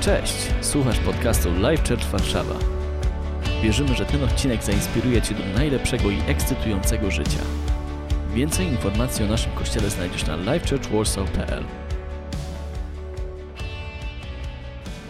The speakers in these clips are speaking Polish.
Cześć, słuchasz podcastu Live Church Warszawa. Wierzymy, że ten odcinek zainspiruje Cię do najlepszego i ekscytującego życia. Więcej informacji o naszym kościele znajdziesz na livechurchwarsaw.pl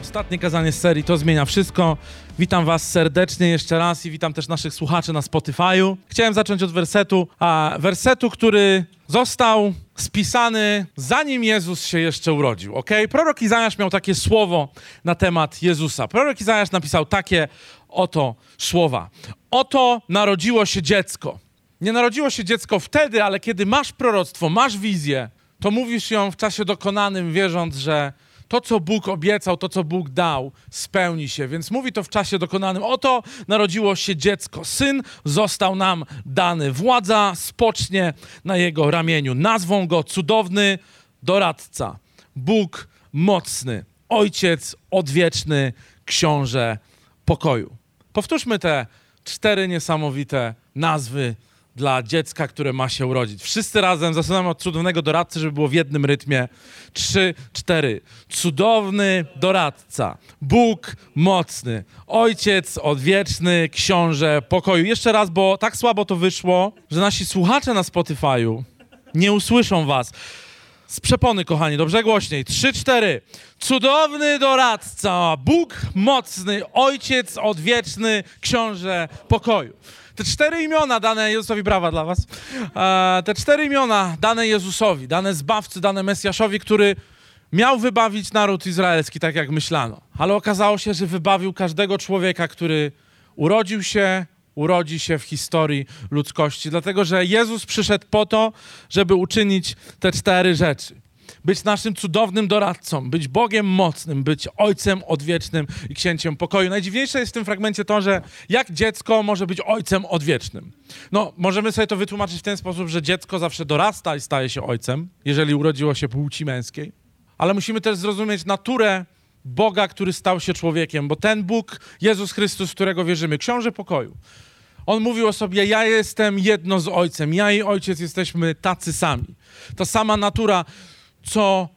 Ostatnie kazanie z serii To Zmienia Wszystko. Witam Was serdecznie jeszcze raz i witam też naszych słuchaczy na Spotify'u. Chciałem zacząć od wersetu, a wersetu, który został spisany zanim Jezus się jeszcze urodził, ok? Prorok Izajasz miał takie słowo na temat Jezusa. Prorok Izajasz napisał takie oto słowa. Oto narodziło się dziecko. Nie narodziło się dziecko wtedy, ale kiedy masz proroctwo, masz wizję, to mówisz ją w czasie dokonanym, wierząc, że to, co Bóg obiecał, to, co Bóg dał, spełni się. Więc mówi to w czasie dokonanym. Oto narodziło się dziecko. Syn został nam dany. Władza spocznie na jego ramieniu. Nazwą go cudowny doradca. Bóg mocny. Ojciec odwieczny. Książę pokoju. Powtórzmy te cztery niesamowite nazwy dla dziecka, które ma się urodzić. Wszyscy razem zaczynamy od cudownego doradcy, żeby było w jednym rytmie. Trzy, cztery. Cudowny doradca, Bóg mocny, Ojciec odwieczny, Książę pokoju. Jeszcze raz, bo tak słabo to wyszło, że nasi słuchacze na Spotify'u nie usłyszą was. Z przepony, kochani, dobrze głośniej. Trzy, cztery. Cudowny doradca, Bóg mocny, Ojciec odwieczny, Książę pokoju. Te cztery imiona dane Jezusowi, brawa dla was, e, te cztery imiona dane Jezusowi, dane Zbawcy, dane Mesjaszowi, który miał wybawić naród izraelski, tak jak myślano. Ale okazało się, że wybawił każdego człowieka, który urodził się, urodzi się w historii ludzkości. Dlatego, że Jezus przyszedł po to, żeby uczynić te cztery rzeczy być naszym cudownym doradcą, być Bogiem mocnym, być Ojcem odwiecznym i Księciem pokoju. Najdziwniejsze jest w tym fragmencie to, że jak dziecko może być Ojcem odwiecznym. No, możemy sobie to wytłumaczyć w ten sposób, że dziecko zawsze dorasta i staje się Ojcem, jeżeli urodziło się płci męskiej. Ale musimy też zrozumieć naturę Boga, który stał się człowiekiem, bo ten Bóg, Jezus Chrystus, którego wierzymy, Książę pokoju, on mówił o sobie: Ja jestem jedno z Ojcem, ja i Ojciec jesteśmy tacy sami. Ta sama natura co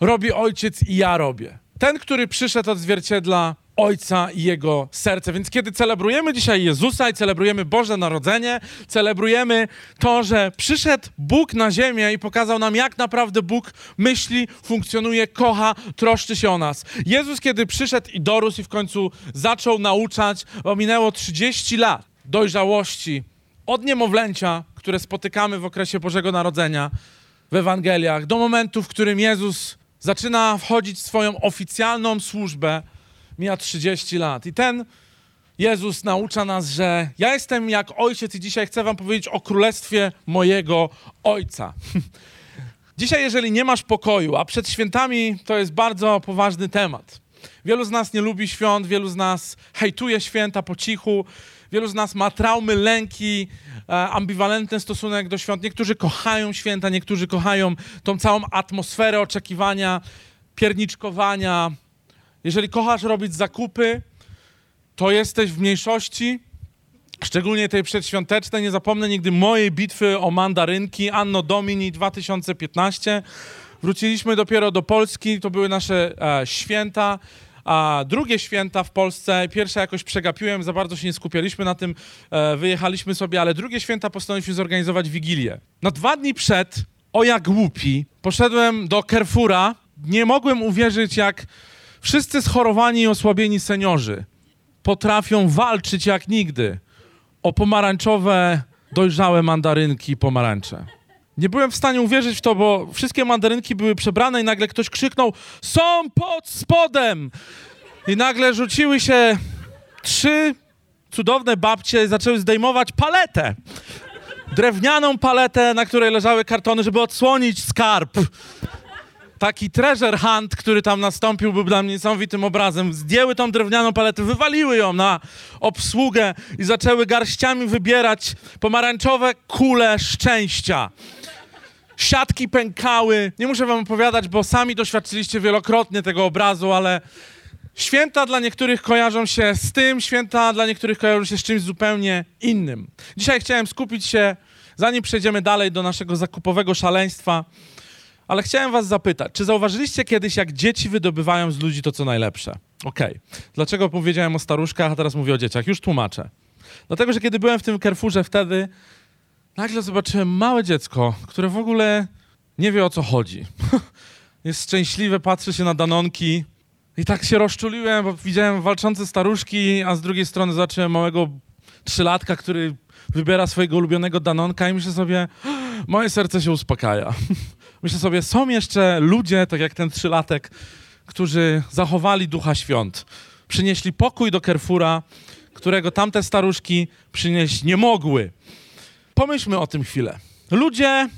robi ojciec i ja robię. Ten, który przyszedł odzwierciedla Ojca i Jego serce. Więc kiedy celebrujemy dzisiaj Jezusa i celebrujemy Boże Narodzenie, celebrujemy to, że przyszedł Bóg na ziemię i pokazał nam, jak naprawdę Bóg myśli, funkcjonuje, kocha, troszczy się o nas. Jezus, kiedy przyszedł i dorósł i w końcu zaczął nauczać, bo minęło 30 lat dojrzałości od niemowlęcia, które spotykamy w okresie Bożego Narodzenia, w Ewangeliach, do momentu, w którym Jezus zaczyna wchodzić w swoją oficjalną służbę, mija 30 lat. I ten Jezus naucza nas, że ja jestem jak ojciec i dzisiaj chcę wam powiedzieć o królestwie mojego ojca. dzisiaj, jeżeli nie masz pokoju, a przed świętami to jest bardzo poważny temat. Wielu z nas nie lubi świąt, wielu z nas hejtuje święta po cichu, wielu z nas ma traumy, lęki, E, ambiwalentny stosunek do świąt. Niektórzy kochają święta, niektórzy kochają tą całą atmosferę oczekiwania, pierniczkowania. Jeżeli kochasz robić zakupy, to jesteś w mniejszości, szczególnie tej przedświątecznej. Nie zapomnę nigdy mojej bitwy o mandarynki Anno Domini 2015. Wróciliśmy dopiero do Polski, to były nasze e, święta a drugie święta w Polsce, pierwsze jakoś przegapiłem, za bardzo się nie skupialiśmy na tym, e, wyjechaliśmy sobie, ale drugie święta postanowiliśmy zorganizować Wigilię. Na dwa dni przed, o jak głupi, poszedłem do Carrefoura, nie mogłem uwierzyć, jak wszyscy schorowani i osłabieni seniorzy potrafią walczyć jak nigdy o pomarańczowe, dojrzałe mandarynki i pomarańcze. Nie byłem w stanie uwierzyć w to, bo wszystkie mandarynki były przebrane i nagle ktoś krzyknął: Są pod spodem! I nagle rzuciły się trzy cudowne babcie zaczęły zdejmować paletę. Drewnianą paletę, na której leżały kartony, żeby odsłonić skarb. Taki treasure hunt, który tam nastąpił, był dla mnie niesamowitym obrazem. Zdjęły tą drewnianą paletę, wywaliły ją na obsługę i zaczęły garściami wybierać pomarańczowe kule szczęścia siatki pękały. Nie muszę wam opowiadać, bo sami doświadczyliście wielokrotnie tego obrazu, ale święta dla niektórych kojarzą się z tym, święta dla niektórych kojarzą się z czymś zupełnie innym. Dzisiaj chciałem skupić się, zanim przejdziemy dalej do naszego zakupowego szaleństwa, Ale chciałem was zapytać, czy zauważyliście kiedyś, jak dzieci wydobywają z ludzi to, co najlepsze? Okej. Okay. Dlaczego powiedziałem o staruszkach, a teraz mówię o dzieciach? Już tłumaczę. Dlatego, że kiedy byłem w tym Carrefourze wtedy, nagle zobaczyłem małe dziecko, które w ogóle nie wie o co chodzi. Jest szczęśliwe, patrzy się na danonki i tak się rozczuliłem, bo widziałem walczące staruszki, a z drugiej strony zobaczyłem małego trzylatka, który wybiera swojego ulubionego danonka i myślę sobie, moje serce się uspokaja. Myślę sobie, są jeszcze ludzie, tak jak ten trzylatek, którzy zachowali ducha świąt. Przynieśli pokój do Kerfura, którego tamte staruszki przynieść nie mogły. Pomyślmy o tym chwilę. Ludzie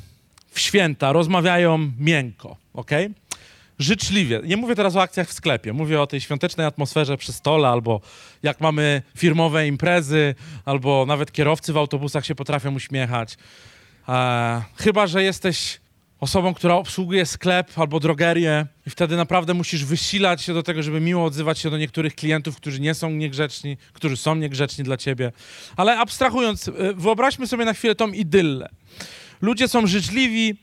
w święta rozmawiają miękko, ok? Życzliwie. Nie mówię teraz o akcjach w sklepie, mówię o tej świątecznej atmosferze przy stole, albo jak mamy firmowe imprezy, albo nawet kierowcy w autobusach się potrafią uśmiechać. E, chyba, że jesteś osobą, która obsługuje sklep albo drogerię i wtedy naprawdę musisz wysilać się do tego, żeby miło odzywać się do niektórych klientów, którzy nie są niegrzeczni, którzy są niegrzeczni dla ciebie. Ale abstrahując, e, wyobraźmy sobie na chwilę tą idyllę. Ludzie są życzliwi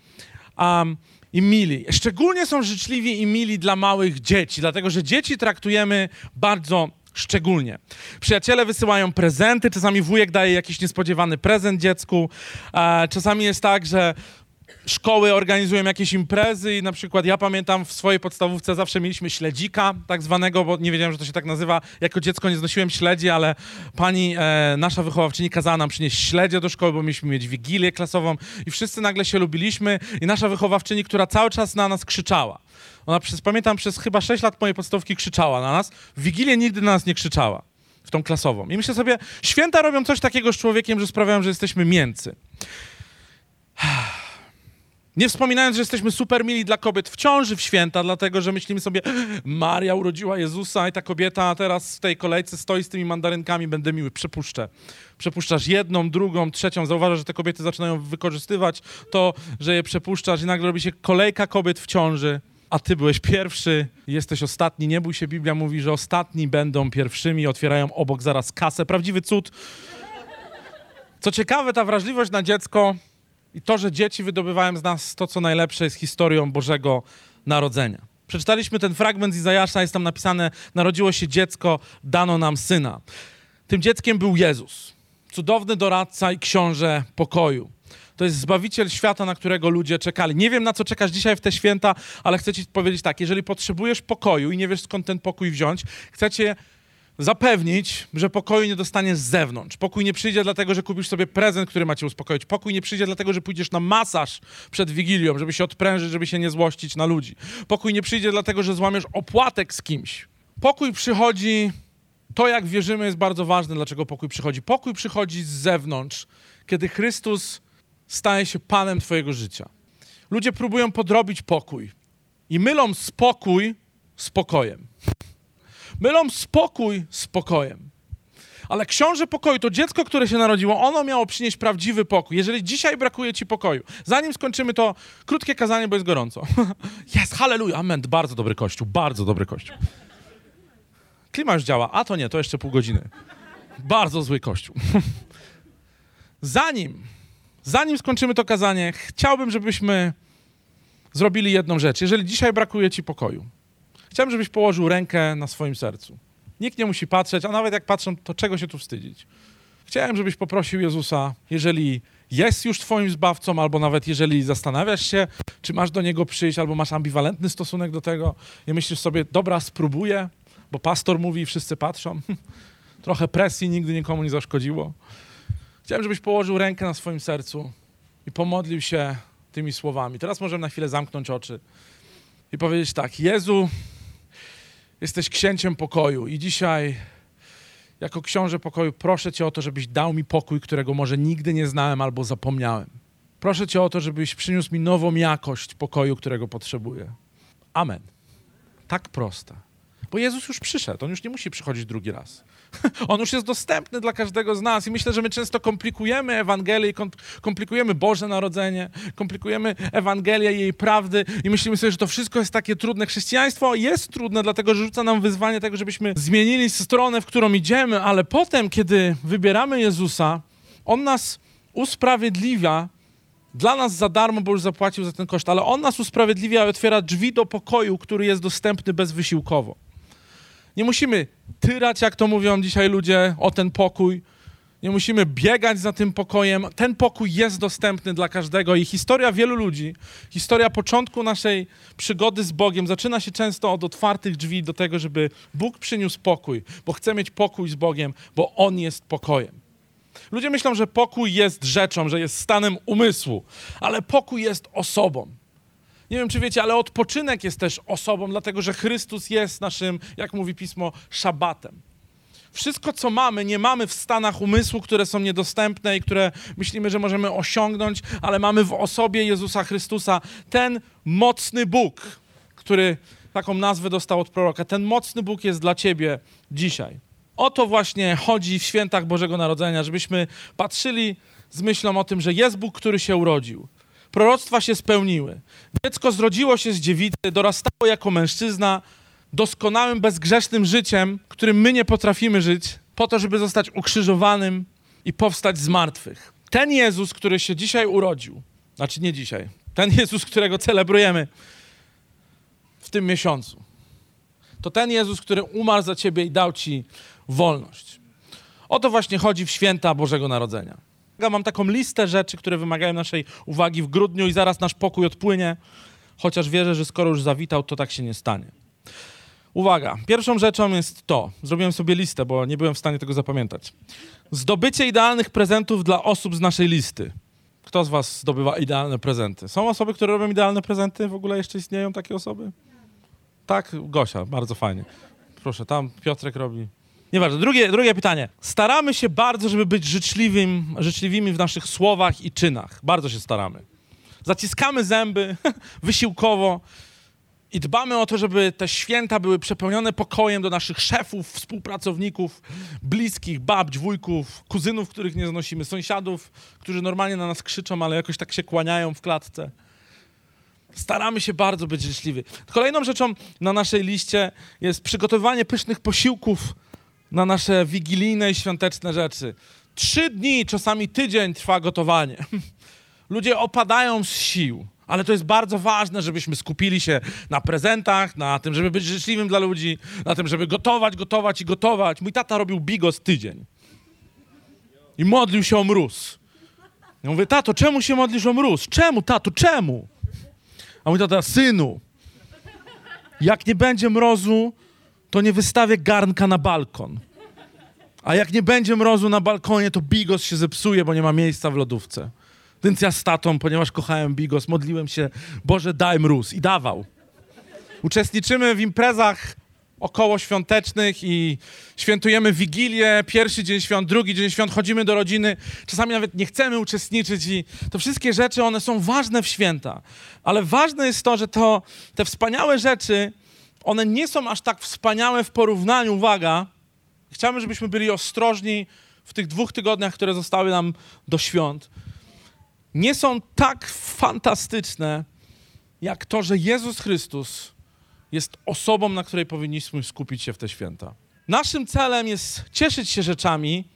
um, i mili. Szczególnie są życzliwi i mili dla małych dzieci, dlatego że dzieci traktujemy bardzo Szczególnie. Przyjaciele wysyłają prezenty, czasami wujek daje jakiś niespodziewany prezent dziecku. E, czasami jest tak, że szkoły organizują jakieś imprezy i na przykład ja pamiętam w swojej podstawówce zawsze mieliśmy śledzika tak zwanego, bo nie wiedziałem, że to się tak nazywa. Jako dziecko nie znosiłem śledzi, ale pani, e, nasza wychowawczyni kazała nam przynieść śledzie do szkoły, bo mieliśmy mieć wigilię klasową i wszyscy nagle się lubiliśmy i nasza wychowawczyni, która cały czas na nas krzyczała. Ona przez, pamiętam, przez chyba 6 lat mojej podstawówki krzyczała na nas. W Wigilię nigdy na nas nie krzyczała. W tą klasową. I myślę sobie, święta robią coś takiego z człowiekiem, że sprawiają, że jesteśmy mięcy. Nie wspominając, że jesteśmy super mili dla kobiet w ciąży w święta, dlatego że myślimy sobie, Maria urodziła Jezusa i ta kobieta teraz w tej kolejce stoi z tymi mandarynkami, będę miły, przepuszczę. Przepuszczasz jedną, drugą, trzecią, zauważasz, że te kobiety zaczynają wykorzystywać to, że je przepuszczasz i nagle robi się kolejka kobiet w ciąży, a ty byłeś pierwszy, jesteś ostatni. Nie bój się, Biblia mówi, że ostatni będą pierwszymi, otwierają obok zaraz kasę. Prawdziwy cud. Co ciekawe, ta wrażliwość na dziecko i to, że dzieci wydobywają z nas to, co najlepsze, jest historią Bożego Narodzenia. Przeczytaliśmy ten fragment z Izajasza, jest tam napisane: Narodziło się dziecko, dano nam syna. Tym dzieckiem był Jezus, cudowny doradca i książę pokoju. To jest Zbawiciel świata, na którego ludzie czekali. Nie wiem, na co czekasz dzisiaj w te święta, ale chcę ci powiedzieć tak, jeżeli potrzebujesz pokoju i nie wiesz, skąd ten pokój wziąć, chcecie zapewnić, że pokoju nie dostaniesz z zewnątrz. Pokój nie przyjdzie dlatego, że kupisz sobie prezent, który ma cię uspokoić. Pokój nie przyjdzie dlatego, że pójdziesz na masaż przed Wigilią, żeby się odprężyć, żeby się nie złościć na ludzi. Pokój nie przyjdzie dlatego, że złamiesz opłatek z kimś. Pokój przychodzi, to jak wierzymy jest bardzo ważne, dlaczego pokój przychodzi. Pokój przychodzi z zewnątrz, kiedy Chrystus staje się Panem twojego życia. Ludzie próbują podrobić pokój i mylą spokój z pokojem. Mylą spokój z pokojem. Ale książę pokoju, to dziecko, które się narodziło, ono miało przynieść prawdziwy pokój. Jeżeli dzisiaj brakuje ci pokoju, zanim skończymy to krótkie kazanie, bo jest gorąco. Jest, halleluja, amen, bardzo dobry kościół, bardzo dobry kościół. Klima już działa, a to nie, to jeszcze pół godziny. Bardzo zły kościół. Zanim, zanim skończymy to kazanie, chciałbym, żebyśmy zrobili jedną rzecz. Jeżeli dzisiaj brakuje ci pokoju, Chciałbym, żebyś położył rękę na swoim sercu. Nikt nie musi patrzeć, a nawet jak patrzą, to czego się tu wstydzić? Chciałem, żebyś poprosił Jezusa, jeżeli jest już Twoim zbawcą, albo nawet jeżeli zastanawiasz się, czy masz do Niego przyjść, albo masz ambiwalentny stosunek do tego i myślisz sobie, dobra, spróbuję, bo pastor mówi i wszyscy patrzą. Trochę presji nigdy nikomu nie zaszkodziło. Chciałem, żebyś położył rękę na swoim sercu i pomodlił się tymi słowami. Teraz możemy na chwilę zamknąć oczy i powiedzieć tak: Jezu, Jesteś księciem pokoju i dzisiaj jako książę pokoju proszę Cię o to, żebyś dał mi pokój, którego może nigdy nie znałem albo zapomniałem. Proszę Cię o to, żebyś przyniósł mi nową jakość pokoju, którego potrzebuję. Amen. Tak proste. Bo Jezus już przyszedł, on już nie musi przychodzić drugi raz. On już jest dostępny dla każdego z nas i myślę, że my często komplikujemy Ewangelię, komplikujemy Boże Narodzenie, komplikujemy Ewangelię i jej prawdy i myślimy sobie, że to wszystko jest takie trudne. Chrześcijaństwo jest trudne, dlatego że rzuca nam wyzwanie tego, żebyśmy zmienili stronę, w którą idziemy, ale potem, kiedy wybieramy Jezusa, On nas usprawiedliwia dla nas za darmo, bo już zapłacił za ten koszt, ale On nas usprawiedliwia i otwiera drzwi do pokoju, który jest dostępny bezwysiłkowo. Nie musimy tyrać, jak to mówią dzisiaj ludzie, o ten pokój. Nie musimy biegać za tym pokojem. Ten pokój jest dostępny dla każdego i historia wielu ludzi, historia początku naszej przygody z Bogiem zaczyna się często od otwartych drzwi do tego, żeby Bóg przyniósł pokój, bo chce mieć pokój z Bogiem, bo On jest pokojem. Ludzie myślą, że pokój jest rzeczą, że jest stanem umysłu, ale pokój jest osobą. Nie wiem, czy wiecie, ale odpoczynek jest też osobą, dlatego że Chrystus jest naszym, jak mówi pismo, szabatem. Wszystko, co mamy, nie mamy w stanach umysłu, które są niedostępne i które myślimy, że możemy osiągnąć, ale mamy w osobie Jezusa Chrystusa ten mocny Bóg, który taką nazwę dostał od proroka. Ten mocny Bóg jest dla ciebie dzisiaj. O to właśnie chodzi w świętach Bożego Narodzenia, żebyśmy patrzyli z myślą o tym, że jest Bóg, który się urodził. Proroctwa się spełniły. Dziecko zrodziło się z dziewicy, dorastało jako mężczyzna, doskonałym, bezgrzesznym życiem, którym my nie potrafimy żyć, po to, żeby zostać ukrzyżowanym i powstać z martwych. Ten Jezus, który się dzisiaj urodził, znaczy nie dzisiaj, ten Jezus, którego celebrujemy w tym miesiącu, to ten Jezus, który umarł za ciebie i dał ci wolność. O to właśnie chodzi w święta Bożego Narodzenia. Mam taką listę rzeczy, które wymagają naszej uwagi w grudniu i zaraz nasz pokój odpłynie, chociaż wierzę, że skoro już zawitał, to tak się nie stanie. Uwaga, pierwszą rzeczą jest to, zrobiłem sobie listę, bo nie byłem w stanie tego zapamiętać. Zdobycie idealnych prezentów dla osób z naszej listy. Kto z was zdobywa idealne prezenty? Są osoby, które robią idealne prezenty? W ogóle jeszcze istnieją takie osoby? Tak, Gosia, bardzo fajnie. Proszę, tam Piotrek robi. Nieważne. Drugie, drugie pytanie. Staramy się bardzo, żeby być życzliwym, życzliwymi w naszych słowach i czynach. Bardzo się staramy. Zaciskamy zęby wysiłkowo i dbamy o to, żeby te święta były przepełnione pokojem do naszych szefów, współpracowników, bliskich, babć, wujków, kuzynów, których nie znosimy, sąsiadów, którzy normalnie na nas krzyczą, ale jakoś tak się kłaniają w klatce. Staramy się bardzo być życzliwi. Kolejną rzeczą na naszej liście jest przygotowywanie pysznych posiłków na nasze wigilijne i świąteczne rzeczy. Trzy dni, czasami tydzień trwa gotowanie. Ludzie opadają z sił, ale to jest bardzo ważne, żebyśmy skupili się na prezentach, na tym, żeby być życzliwym dla ludzi, na tym, żeby gotować, gotować i gotować. Mój tata robił bigos tydzień i modlił się o mróz. Ja mówię, tato, czemu się modlisz o mróz? Czemu, tato, czemu? A mój tata, synu, jak nie będzie mrozu, to nie wystawię garnka na balkon. A jak nie będzie mrozu na balkonie, to bigos się zepsuje, bo nie ma miejsca w lodówce. Więc ja z tatą, ponieważ kochałem bigos, modliłem się, Boże, daj mróz. I dawał. Uczestniczymy w imprezach około świątecznych i świętujemy Wigilię, pierwszy dzień świąt, drugi dzień świąt, chodzimy do rodziny, czasami nawet nie chcemy uczestniczyć i to wszystkie rzeczy, one są ważne w święta. Ale ważne jest to, że to, te wspaniałe rzeczy, one nie są aż tak wspaniałe w porównaniu, uwaga, chciałbym, żebyśmy byli ostrożni w tych dwóch tygodniach, które zostały nam do świąt. Nie są tak fantastyczne, jak to, że Jezus Chrystus jest osobą, na której powinniśmy skupić się w te święta. Naszym celem jest cieszyć się rzeczami,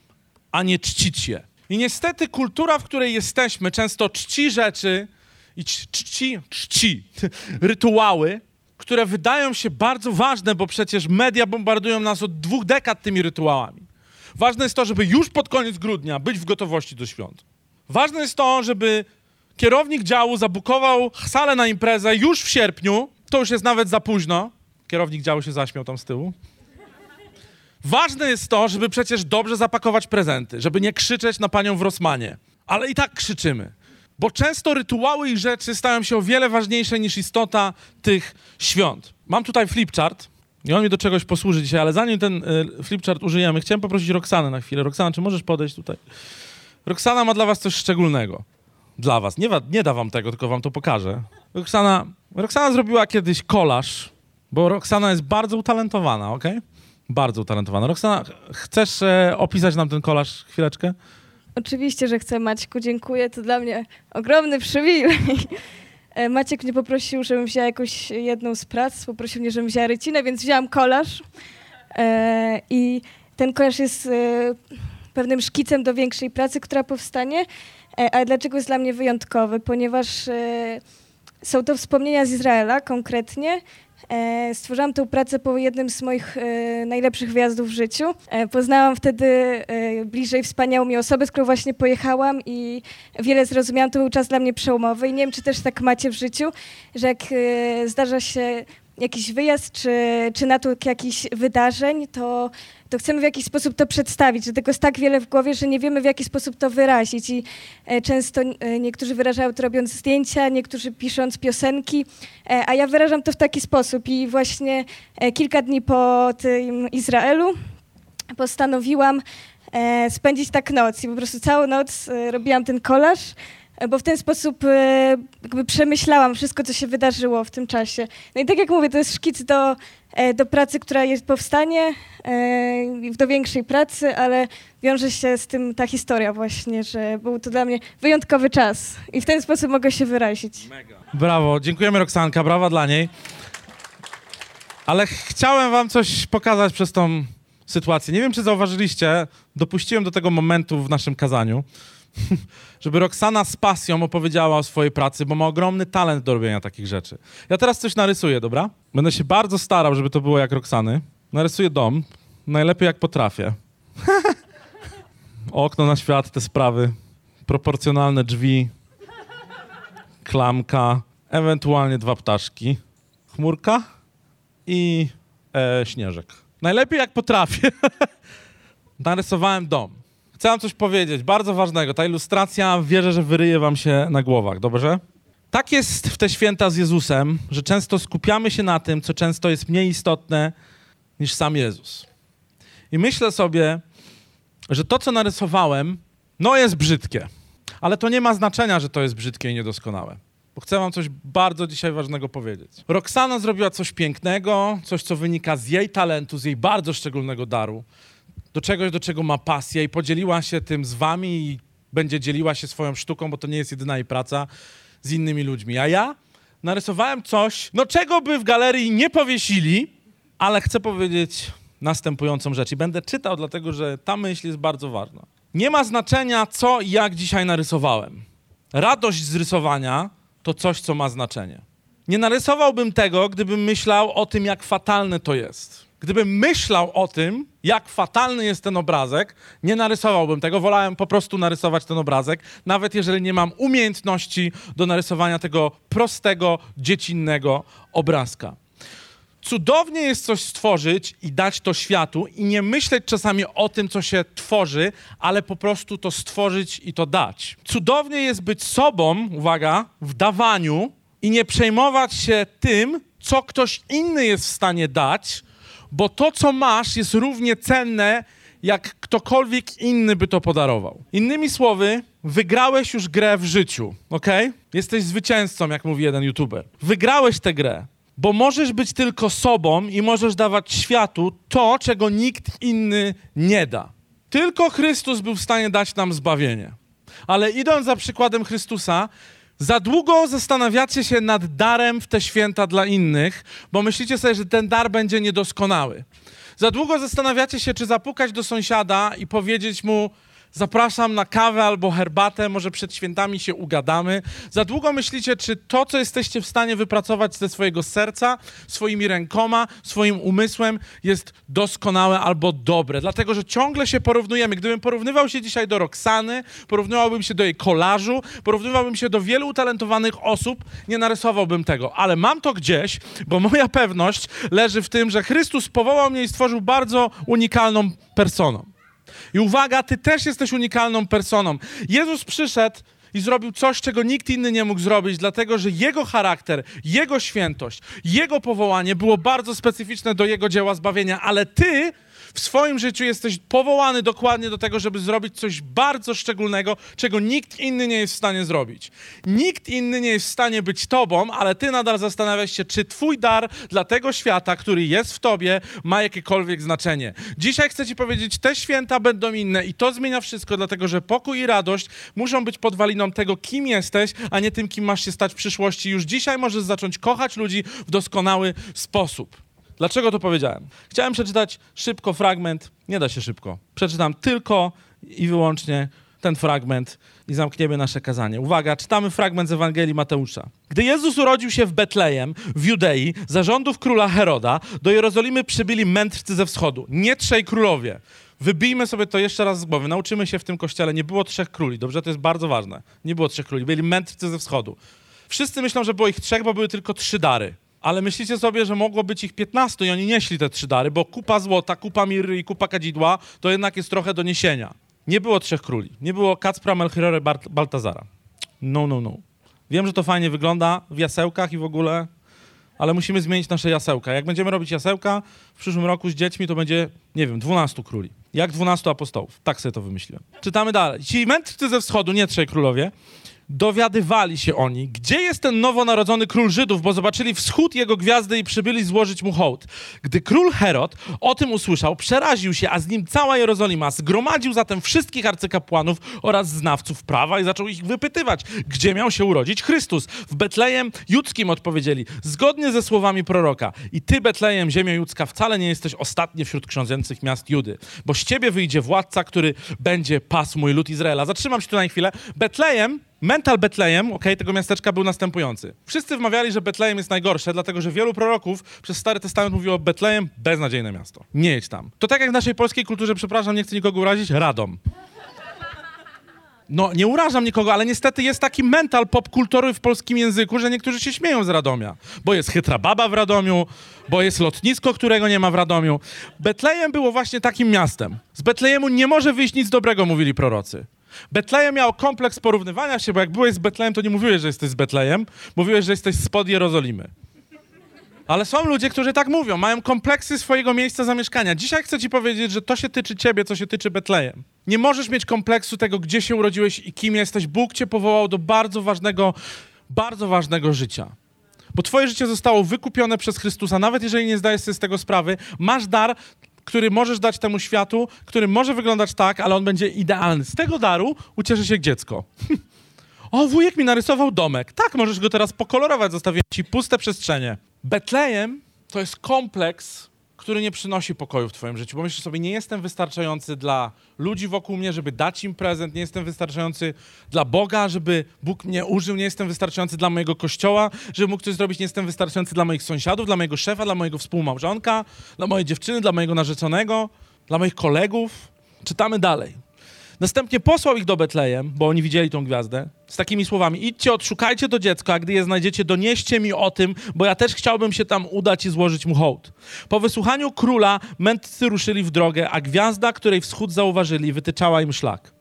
a nie czcić je. I niestety kultura, w której jesteśmy, często czci rzeczy i czci, czci rytuały, które wydają się bardzo ważne, bo przecież media bombardują nas od dwóch dekad tymi rytuałami. Ważne jest to, żeby już pod koniec grudnia być w gotowości do świąt. Ważne jest to, żeby kierownik działu zabukował salę na imprezę już w sierpniu, to już jest nawet za późno. Kierownik działu się zaśmiał tam z tyłu. Ważne jest to, żeby przecież dobrze zapakować prezenty, żeby nie krzyczeć na panią w Rosmanie. Ale i tak krzyczymy. Bo często rytuały i rzeczy stają się o wiele ważniejsze niż istota tych świąt. Mam tutaj flipchart i on mi do czegoś posłuży dzisiaj, ale zanim ten y, flipchart użyjemy, chciałem poprosić Roxanę na chwilę. Roxana, czy możesz podejść tutaj? Roxana ma dla was coś szczególnego. Dla was. Nie, nie da wam tego, tylko wam to pokażę. Roxana, Roxana zrobiła kiedyś kolaż, bo Roxana jest bardzo utalentowana, ok? Bardzo utalentowana. Roxana, chcesz e, opisać nam ten kolaż chwileczkę? Oczywiście, że chcę, Maćku, dziękuję. To dla mnie ogromny przywilej. E, Maciek mnie poprosił, żebym wzięła jakąś jedną z prac, poprosił mnie, żebym wzięła rycinę, więc wzięłam kolaż. E, I ten kolaż jest e, pewnym szkicem do większej pracy, która powstanie. Ale dlaczego jest dla mnie wyjątkowy? Ponieważ są to wspomnienia z Izraela konkretnie. E, stworzyłam tę pracę po jednym z moich e, najlepszych wyjazdów w życiu. E, poznałam wtedy bliżej wspaniałą mi osobę, z którą właśnie pojechałam i wiele zrozumiałam. To był czas dla mnie przełomowy i nie wiem, czy też tak macie w życiu, że jak zdarza się jakiś wyjazd, czy, czy natłok jakichś wydarzeń, to, to chcemy w jakiś sposób to przedstawić, że tego jest tak wiele w głowie, że nie wiemy w jaki sposób to wyrazić. I e, często e, niektórzy wyrażają to robiąc zdjęcia, niektórzy pisząc piosenki, e, a ja wyrażam to w taki sposób. I właśnie kilka dni po tym Izraelu postanowiłam spędzić tak noc. I po prostu całą noc robiłam ten kolaż, bo w ten sposób e, jakby przemyślałam wszystko, co się wydarzyło w tym czasie. No i tak jak mówię, to jest szkic do, e, do pracy, która jest powstanie, e, do większej pracy, ale wiąże się z tym ta historia właśnie, że był to dla mnie wyjątkowy czas i w ten sposób mogę się wyrazić. Brawo, dziękujemy Roxanka, brawa dla niej. Ale chciałem wam coś pokazać przez tą sytuację. Nie wiem, czy zauważyliście, dopuściłem do tego momentu w naszym kazaniu, żeby Roxana z pasją opowiedziała o swojej pracy, bo ma ogromny talent do robienia takich rzeczy. Ja teraz coś narysuję, dobra? Będę się bardzo starał, żeby to było jak Roxany. Narysuję dom, najlepiej jak potrafię. Okno na świat, te sprawy, proporcjonalne drzwi, klamka, ewentualnie dwa ptaszki, chmurka i e, śnieżek. Najlepiej jak potrafię. Narysowałem dom. Chcę wam coś powiedzieć, bardzo ważnego. Ta ilustracja wierzę, że wyryje wam się na głowach, dobrze? Tak jest w te święta z Jezusem, że często skupiamy się na tym, co często jest mniej istotne niż sam Jezus. I myślę sobie, że to, co narysowałem, no jest brzydkie. Ale to nie ma znaczenia, że to jest brzydkie i niedoskonałe. Bo chcę wam coś bardzo dzisiaj ważnego powiedzieć. Roxana zrobiła coś pięknego, coś, co wynika z jej talentu, z jej bardzo szczególnego daru, do czegoś, do czego ma pasję i podzieliła się tym z wami i będzie dzieliła się swoją sztuką, bo to nie jest jedyna jej praca z innymi ludźmi. A ja narysowałem coś, no czego by w galerii nie powiesili, ale chcę powiedzieć następującą rzecz i będę czytał, dlatego że ta myśl jest bardzo ważna. Nie ma znaczenia, co i jak dzisiaj narysowałem. Radość z rysowania to coś, co ma znaczenie. Nie narysowałbym tego, gdybym myślał o tym, jak fatalne to jest. Gdybym myślał o tym, jak fatalny jest ten obrazek, nie narysowałbym tego. Wolałem po prostu narysować ten obrazek, nawet jeżeli nie mam umiejętności do narysowania tego prostego, dziecinnego obrazka. Cudownie jest coś stworzyć i dać to światu i nie myśleć czasami o tym, co się tworzy, ale po prostu to stworzyć i to dać. Cudownie jest być sobą, uwaga, w dawaniu i nie przejmować się tym, co ktoś inny jest w stanie dać, bo to, co masz, jest równie cenne, jak ktokolwiek inny by to podarował. Innymi słowy, wygrałeś już grę w życiu, ok? Jesteś zwycięzcą, jak mówi jeden youtuber. Wygrałeś tę grę bo możesz być tylko sobą i możesz dawać światu to, czego nikt inny nie da. Tylko Chrystus był w stanie dać nam zbawienie. Ale idąc za przykładem Chrystusa, za długo zastanawiacie się nad darem w te święta dla innych, bo myślicie sobie, że ten dar będzie niedoskonały. Za długo zastanawiacie się, czy zapukać do sąsiada i powiedzieć mu: Zapraszam na kawę albo herbatę, może przed świętami się ugadamy. Za długo myślicie, czy to, co jesteście w stanie wypracować ze swojego serca, swoimi rękoma, swoim umysłem, jest doskonałe albo dobre. Dlatego, że ciągle się porównujemy. Gdybym porównywał się dzisiaj do Roxany, porównywałbym się do jej kolażu, porównywałbym się do wielu utalentowanych osób, nie narysowałbym tego. Ale mam to gdzieś, bo moja pewność leży w tym, że Chrystus powołał mnie i stworzył bardzo unikalną personą. I uwaga, ty też jesteś unikalną personą. Jezus przyszedł i zrobił coś, czego nikt inny nie mógł zrobić, dlatego że jego charakter, jego świętość, jego powołanie było bardzo specyficzne do jego dzieła zbawienia, ale ty w swoim życiu jesteś powołany dokładnie do tego, żeby zrobić coś bardzo szczególnego, czego nikt inny nie jest w stanie zrobić. Nikt inny nie jest w stanie być tobą, ale ty nadal zastanawiasz się, czy twój dar dla tego świata, który jest w tobie, ma jakiekolwiek znaczenie. Dzisiaj chcę ci powiedzieć, te święta będą inne i to zmienia wszystko, dlatego że pokój i radość muszą być podwaliną tego, kim jesteś, a nie tym, kim masz się stać w przyszłości. Już dzisiaj możesz zacząć kochać ludzi w doskonały sposób. Dlaczego to powiedziałem? Chciałem przeczytać szybko fragment, nie da się szybko. Przeczytam tylko i wyłącznie ten fragment i zamkniemy nasze kazanie. Uwaga, czytamy fragment z Ewangelii Mateusza. Gdy Jezus urodził się w Betlejem, w Judei, za rządów króla Heroda, do Jerozolimy przybyli mędrcy ze wschodu, nie trzej królowie. Wybijmy sobie to jeszcze raz z głowy. Nauczymy się w tym kościele, nie było trzech króli, dobrze? To jest bardzo ważne. Nie było trzech króli, byli mędrcy ze wschodu. Wszyscy myślą, że było ich trzech, bo były tylko trzy dary. Ale myślicie sobie, że mogło być ich 15 i oni nieśli te trzy dary, bo kupa złota, kupa miry i kupa kadzidła to jednak jest trochę do niesienia. Nie było trzech króli. Nie było Kacpra, Melchiora, Bart- Baltazara. No, no, no. Wiem, że to fajnie wygląda w jasełkach i w ogóle, ale musimy zmienić nasze jasełka. Jak będziemy robić jasełka w przyszłym roku z dziećmi, to będzie, nie wiem, 12 króli. Jak 12 apostołów. Tak sobie to wymyśliłem. Czytamy dalej. Ci mędrcy ze wschodu, nie trzej królowie, dowiadywali się oni, gdzie jest ten nowonarodzony król Żydów, bo zobaczyli wschód jego gwiazdy i przybyli złożyć mu hołd. Gdy król Herod o tym usłyszał, przeraził się, a z nim cała Jerozolima. Zgromadził zatem wszystkich arcykapłanów oraz znawców prawa i zaczął ich wypytywać, gdzie miał się urodzić Chrystus. W Betlejem Judzkim odpowiedzieli, zgodnie ze słowami proroka. I ty, Betlejem, ziemio judzka, wcale nie jesteś ostatni wśród książęcych miast Judy, bo z ciebie wyjdzie władca, który będzie pasł mój lud Izraela. Zatrzymam się tu na chwilę. Betlejem Mental Betlejem, okej, tego miasteczka był następujący. Wszyscy wmawiali, że Betlejem jest najgorsze, dlatego że wielu proroków przez Stary Testament mówiło o Betlejem, beznadziejne miasto. Nie jedź tam. To tak jak w naszej polskiej kulturze, przepraszam, nie chcę nikogo urazić, Radom. No, nie urażam nikogo, ale niestety jest taki mental popkultury w polskim języku, że niektórzy się śmieją z Radomia. Bo jest chytra baba w Radomiu, bo jest lotnisko, którego nie ma w Radomiu. Betlejem było właśnie takim miastem. Z Betlejemu nie może wyjść nic dobrego, mówili prorocy. Betlejem miał kompleks porównywania się, bo jak byłeś z Betlejem, to nie mówiłeś, że jesteś z Betlejem, mówiłeś, że jesteś spod Jerozolimy. Ale są ludzie, którzy tak mówią, mają kompleksy swojego miejsca zamieszkania. Dzisiaj chcę ci powiedzieć, że to się tyczy ciebie, co się tyczy Betlejem. Nie możesz mieć kompleksu tego, gdzie się urodziłeś i kim jesteś. Bóg cię powołał do bardzo ważnego, bardzo ważnego życia. Bo twoje życie zostało wykupione przez Chrystusa, nawet jeżeli nie zdajesz sobie z tego sprawy. Masz dar, który możesz dać temu światu, który może wyglądać tak, ale on będzie idealny. Z tego daru ucieszy się dziecko. o, wujek mi narysował domek. Tak, możesz go teraz pokolorować, zostawię ci puste przestrzenie. Betlejem to jest kompleks, który nie przynosi pokoju w twoim życiu, bo myślisz sobie, nie jestem wystarczający dla ludzi wokół mnie, żeby dać im prezent, nie jestem wystarczający dla Boga, żeby Bóg mnie użył, nie jestem wystarczający dla mojego kościoła, żeby mógł coś zrobić, nie jestem wystarczający dla moich sąsiadów, dla mojego szefa, dla mojego współmałżonka, dla mojej dziewczyny, dla mojego narzeczonego, dla moich kolegów. Czytamy dalej. Następnie posłał ich do Betlejem, bo oni widzieli tą gwiazdę, z takimi słowami: Idźcie, odszukajcie to dziecko, a gdy je znajdziecie, donieście mi o tym, bo ja też chciałbym się tam udać i złożyć mu hołd. Po wysłuchaniu króla mędrcy ruszyli w drogę, a gwiazda, której wschód zauważyli, wytyczała im szlak.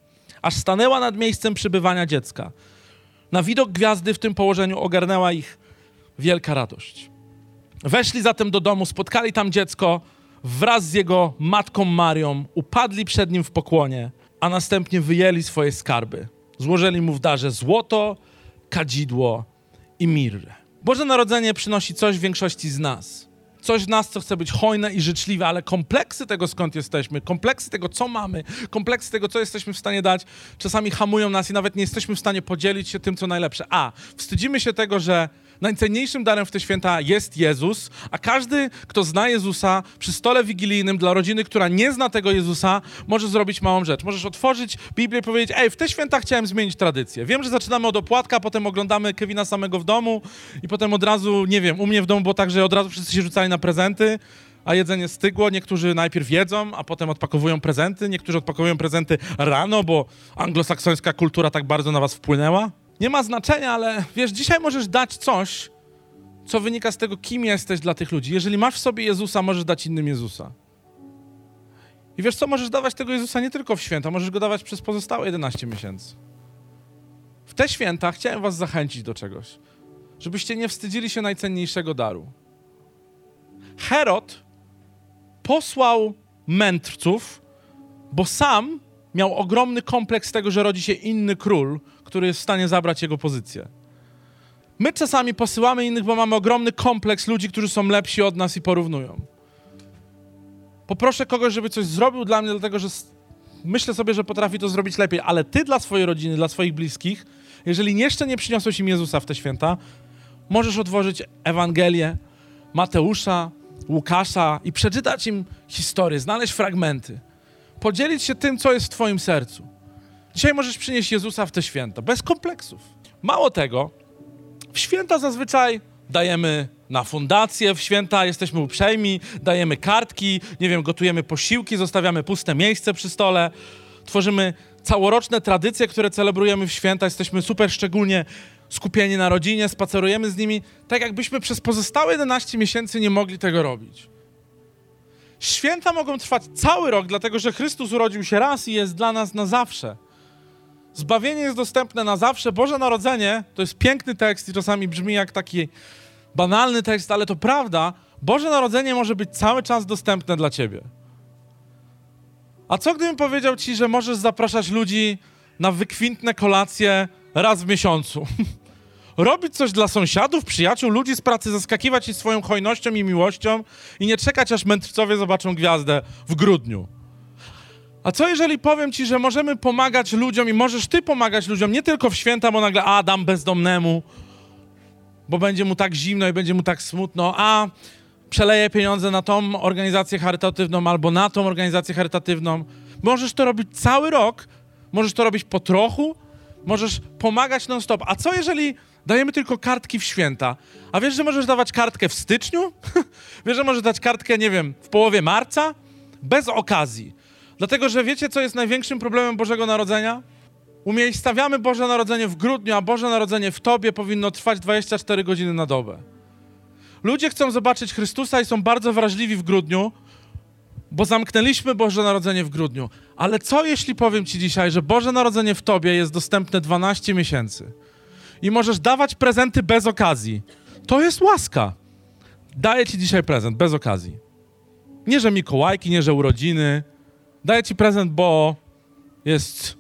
Aż stanęła nad miejscem przybywania dziecka. Na widok gwiazdy w tym położeniu ogarnęła ich wielka radość. Weszli zatem do domu, spotkali tam dziecko wraz z jego matką Marią, upadli przed nim w pokłonie a następnie wyjęli swoje skarby. Złożyli mu w darze złoto, kadzidło i mirrę. Boże Narodzenie przynosi coś w większości z nas. Coś w nas, co chce być hojne i życzliwe, ale kompleksy tego, skąd jesteśmy, kompleksy tego, co mamy, kompleksy tego, co jesteśmy w stanie dać, czasami hamują nas i nawet nie jesteśmy w stanie podzielić się tym, co najlepsze. A, wstydzimy się tego, że Najcenniejszym darem w te święta jest Jezus, a każdy, kto zna Jezusa, przy stole wigilijnym dla rodziny, która nie zna tego Jezusa, może zrobić małą rzecz. Możesz otworzyć Biblię i powiedzieć, ej, w te święta chciałem zmienić tradycję. Wiem, że zaczynamy od opłatka, potem oglądamy Kevina samego w domu i potem od razu, nie wiem, u mnie w domu było tak, że od razu wszyscy się rzucali na prezenty, a jedzenie stygło. Niektórzy najpierw jedzą, a potem odpakowują prezenty. Niektórzy odpakowują prezenty rano, bo anglosaksońska kultura tak bardzo na was wpłynęła. Nie ma znaczenia, ale wiesz, dzisiaj możesz dać coś, co wynika z tego, kim jesteś dla tych ludzi. Jeżeli masz w sobie Jezusa, możesz dać innym Jezusa. I wiesz co, możesz dawać tego Jezusa nie tylko w święta, możesz go dawać przez pozostałe 11 miesięcy. W te święta chciałem was zachęcić do czegoś, żebyście nie wstydzili się najcenniejszego daru. Herod posłał mędrców, bo sam miał ogromny kompleks tego, że rodzi się inny król, który jest w stanie zabrać jego pozycję. My czasami posyłamy innych, bo mamy ogromny kompleks ludzi, którzy są lepsi od nas i porównują. Poproszę kogoś, żeby coś zrobił dla mnie, dlatego że myślę sobie, że potrafi to zrobić lepiej, ale ty dla swojej rodziny, dla swoich bliskich, jeżeli jeszcze nie przyniosłeś im Jezusa w te święta, możesz otworzyć Ewangelię Mateusza, Łukasza i przeczytać im historię, znaleźć fragmenty, podzielić się tym, co jest w twoim sercu. Dzisiaj możesz przynieść Jezusa w te święta, bez kompleksów. Mało tego, w święta zazwyczaj dajemy na fundację, w święta jesteśmy uprzejmi, dajemy kartki, nie wiem, gotujemy posiłki, zostawiamy puste miejsce przy stole, tworzymy całoroczne tradycje, które celebrujemy w święta, jesteśmy super szczególnie skupieni na rodzinie, spacerujemy z nimi, tak jakbyśmy przez pozostałe 11 miesięcy nie mogli tego robić. Święta mogą trwać cały rok, dlatego że Chrystus urodził się raz i jest dla nas na zawsze. Zbawienie jest dostępne na zawsze. Boże Narodzenie to jest piękny tekst i czasami brzmi jak taki banalny tekst, ale to prawda. Boże Narodzenie może być cały czas dostępne dla ciebie. A co gdybym powiedział ci, że możesz zapraszać ludzi na wykwintne kolacje raz w miesiącu? Robić coś dla sąsiadów, przyjaciół, ludzi z pracy, zaskakiwać ich swoją hojnością i miłością i nie czekać, aż mędrcowie zobaczą gwiazdę w grudniu. A co jeżeli powiem ci, że możemy pomagać ludziom i możesz ty pomagać ludziom nie tylko w święta, bo nagle a dam bezdomnemu, bo będzie mu tak zimno i będzie mu tak smutno, a przeleję pieniądze na tą organizację charytatywną albo na tą organizację charytatywną. Możesz to robić cały rok, możesz to robić po trochu, możesz pomagać non-stop. A co jeżeli dajemy tylko kartki w święta? A wiesz, że możesz dawać kartkę w styczniu? wiesz, że możesz dać kartkę, nie wiem, w połowie marca? Bez okazji. Dlatego, że wiecie, co jest największym problemem Bożego Narodzenia? Umiejscawiamy Boże Narodzenie w grudniu, a Boże Narodzenie w Tobie powinno trwać 24 godziny na dobę. Ludzie chcą zobaczyć Chrystusa i są bardzo wrażliwi w grudniu, bo zamknęliśmy Boże Narodzenie w grudniu. Ale co jeśli powiem Ci dzisiaj, że Boże Narodzenie w Tobie jest dostępne 12 miesięcy i możesz dawać prezenty bez okazji? To jest łaska. Daję Ci dzisiaj prezent bez okazji. Nie, że Mikołajki, nie, że urodziny. Daję Ci prezent, bo jest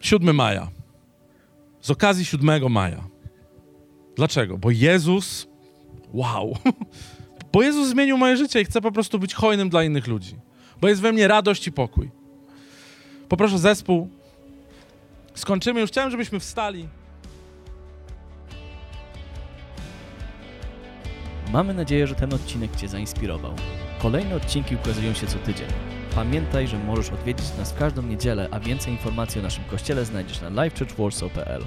7 maja. Z okazji 7 maja. Dlaczego? Bo Jezus, wow, bo Jezus zmienił moje życie i chcę po prostu być hojnym dla innych ludzi. Bo jest we mnie radość i pokój. Poproszę zespół. Skończymy już. Chciałem, żebyśmy wstali. Mamy nadzieję, że ten odcinek Cię zainspirował. Kolejne odcinki ukazują się co tydzień. Pamiętaj, że możesz odwiedzić nas w każdą niedzielę, a więcej informacji o naszym kościele znajdziesz na livechurchwarsaw.pl.